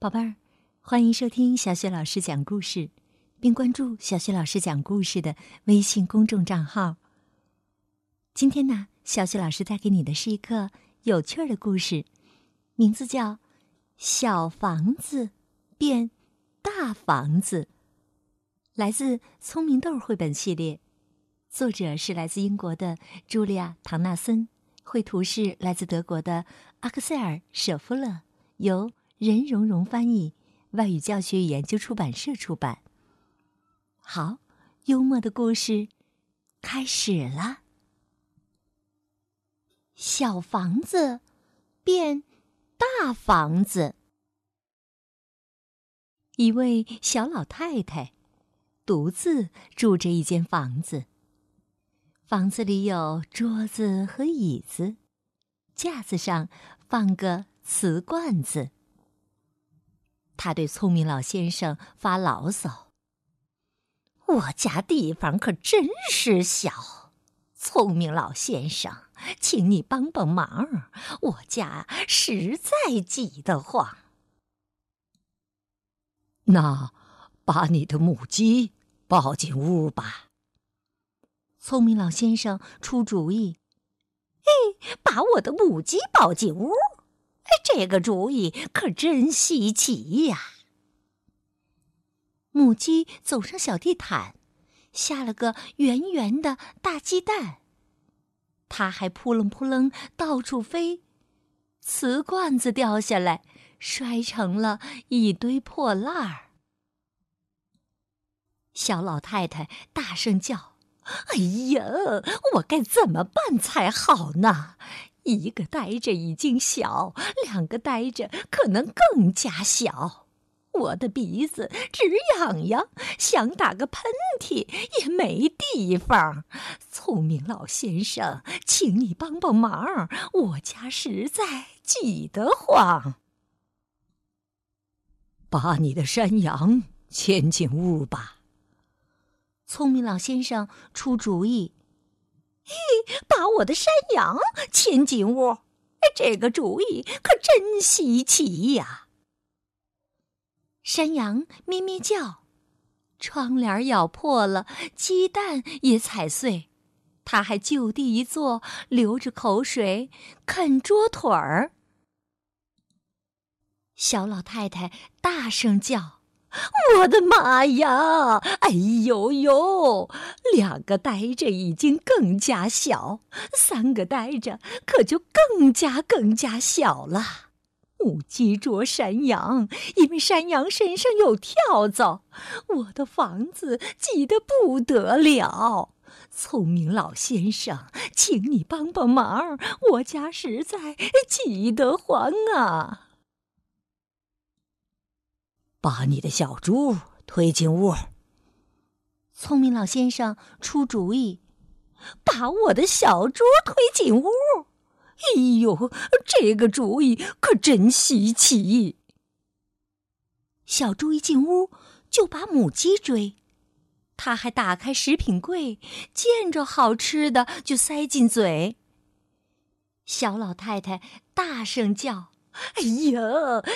宝贝儿，欢迎收听小雪老师讲故事，并关注小雪老师讲故事的微信公众账号。今天呢，小雪老师带给你的是一个有趣的故事，名字叫《小房子变大房子》，来自《聪明豆》绘本系列，作者是来自英国的茱莉亚·唐纳森，绘图是来自德国的阿克塞尔·舍夫勒，由。任蓉蓉翻译，外语教学与研究出版社出版。好，幽默的故事开始了。小房子变大房子，一位小老太太独自住着一间房子。房子里有桌子和椅子，架子上放个瓷罐子。他对聪明老先生发牢骚：“我家地方可真是小，聪明老先生，请你帮帮忙，我家实在挤得慌。”那，把你的母鸡抱进屋吧。聪明老先生出主意：“嘿，把我的母鸡抱进屋。”这个主意可真稀奇呀！母鸡走上小地毯，下了个圆圆的大鸡蛋。它还扑棱扑棱到处飞，瓷罐子掉下来，摔成了一堆破烂儿。小老太太大声叫：“哎呀，我该怎么办才好呢？”一个呆着已经小，两个呆着可能更加小。我的鼻子直痒痒，想打个喷嚏也没地方。聪明老先生，请你帮帮忙，我家实在挤得慌。把你的山羊牵进屋吧。聪明老先生出主意。嘿，把我的山羊牵进屋，这个主意可真稀奇呀！山羊咩咩叫，窗帘咬破了，鸡蛋也踩碎，它还就地一坐，流着口水啃桌腿儿。小老太太大声叫。我的妈呀！哎呦呦！两个呆着已经更加小，三个呆着可就更加更加小了。母鸡捉山羊，因为山羊身上有跳蚤，我的房子挤得不得了。聪明老先生，请你帮帮忙，我家实在挤得慌啊！把你的小猪推进屋。聪明老先生出主意，把我的小猪推进屋。哎呦，这个主意可真稀奇！小猪一进屋就把母鸡追，他还打开食品柜，见着好吃的就塞进嘴。小老太太大声叫。哎呀！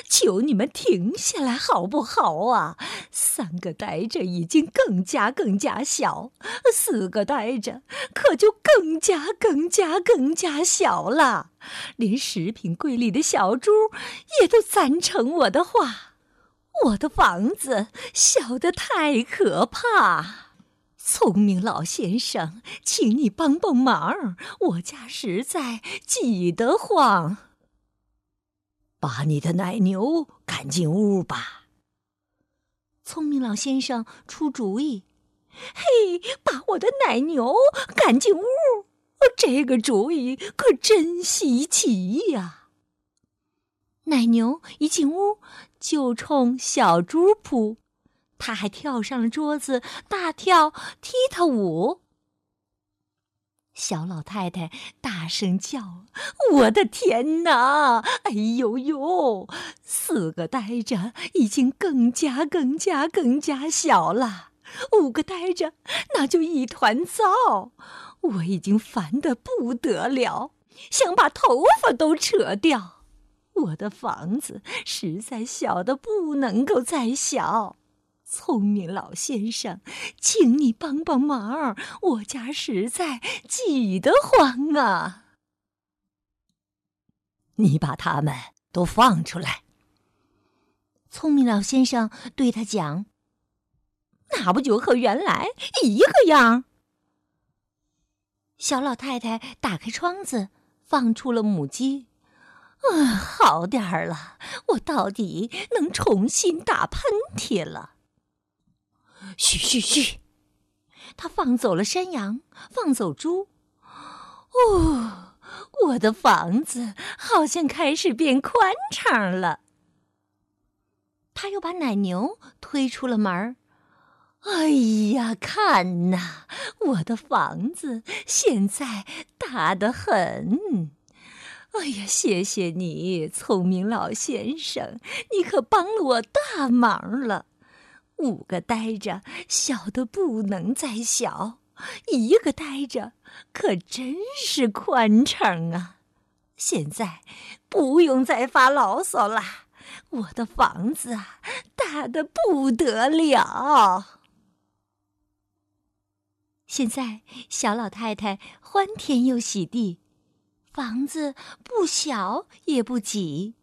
求你们停下来好不好啊？三个呆着已经更加更加小，四个呆着可就更加更加更加小了。连食品柜里的小猪也都赞成我的话。我的房子小得太可怕。聪明老先生，请你帮帮忙，我家实在挤得慌。把你的奶牛赶进屋吧。聪明老先生出主意：“嘿，把我的奶牛赶进屋，这个主意可真稀奇呀！”奶牛一进屋就冲小猪扑，他还跳上了桌子，大跳踢踏舞。小老太太大声叫：“我的天哪！哎呦呦！四个呆着已经更加更加更加小了，五个呆着那就一团糟。我已经烦得不得了，想把头发都扯掉。我的房子实在小的不能够再小。聪明老先生，请你帮帮忙，我家实在挤得慌啊！你把他们都放出来。聪明老先生对他讲：“那不就和原来一个样？”小老太太打开窗子，放出了母鸡。啊，好点儿了，我到底能重新打喷嚏了。嘘嘘嘘！他放走了山羊，放走猪。哦，我的房子好像开始变宽敞了。他又把奶牛推出了门儿。哎呀，看呐，我的房子现在大得很。哎呀，谢谢你，聪明老先生，你可帮了我大忙了。五个呆着，小的不能再小；一个呆着，可真是宽敞啊！现在不用再发牢骚了，我的房子啊，大的不得了。现在小老太太欢天又喜地，房子不小也不挤。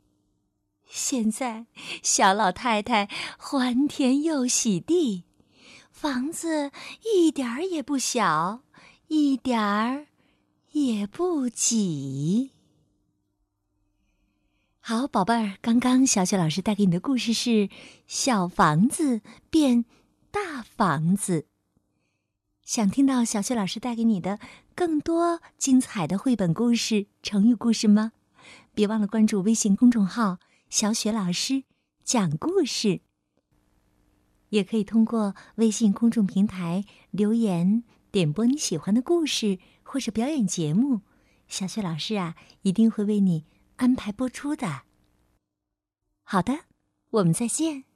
现在，小老太太欢天又喜地，房子一点儿也不小，一点儿也不挤。好，宝贝儿，刚刚小雪老师带给你的故事是《小房子变大房子》。想听到小雪老师带给你的更多精彩的绘本故事、成语故事吗？别忘了关注微信公众号。小雪老师讲故事，也可以通过微信公众平台留言点播你喜欢的故事或者表演节目，小雪老师啊一定会为你安排播出的。好的，我们再见。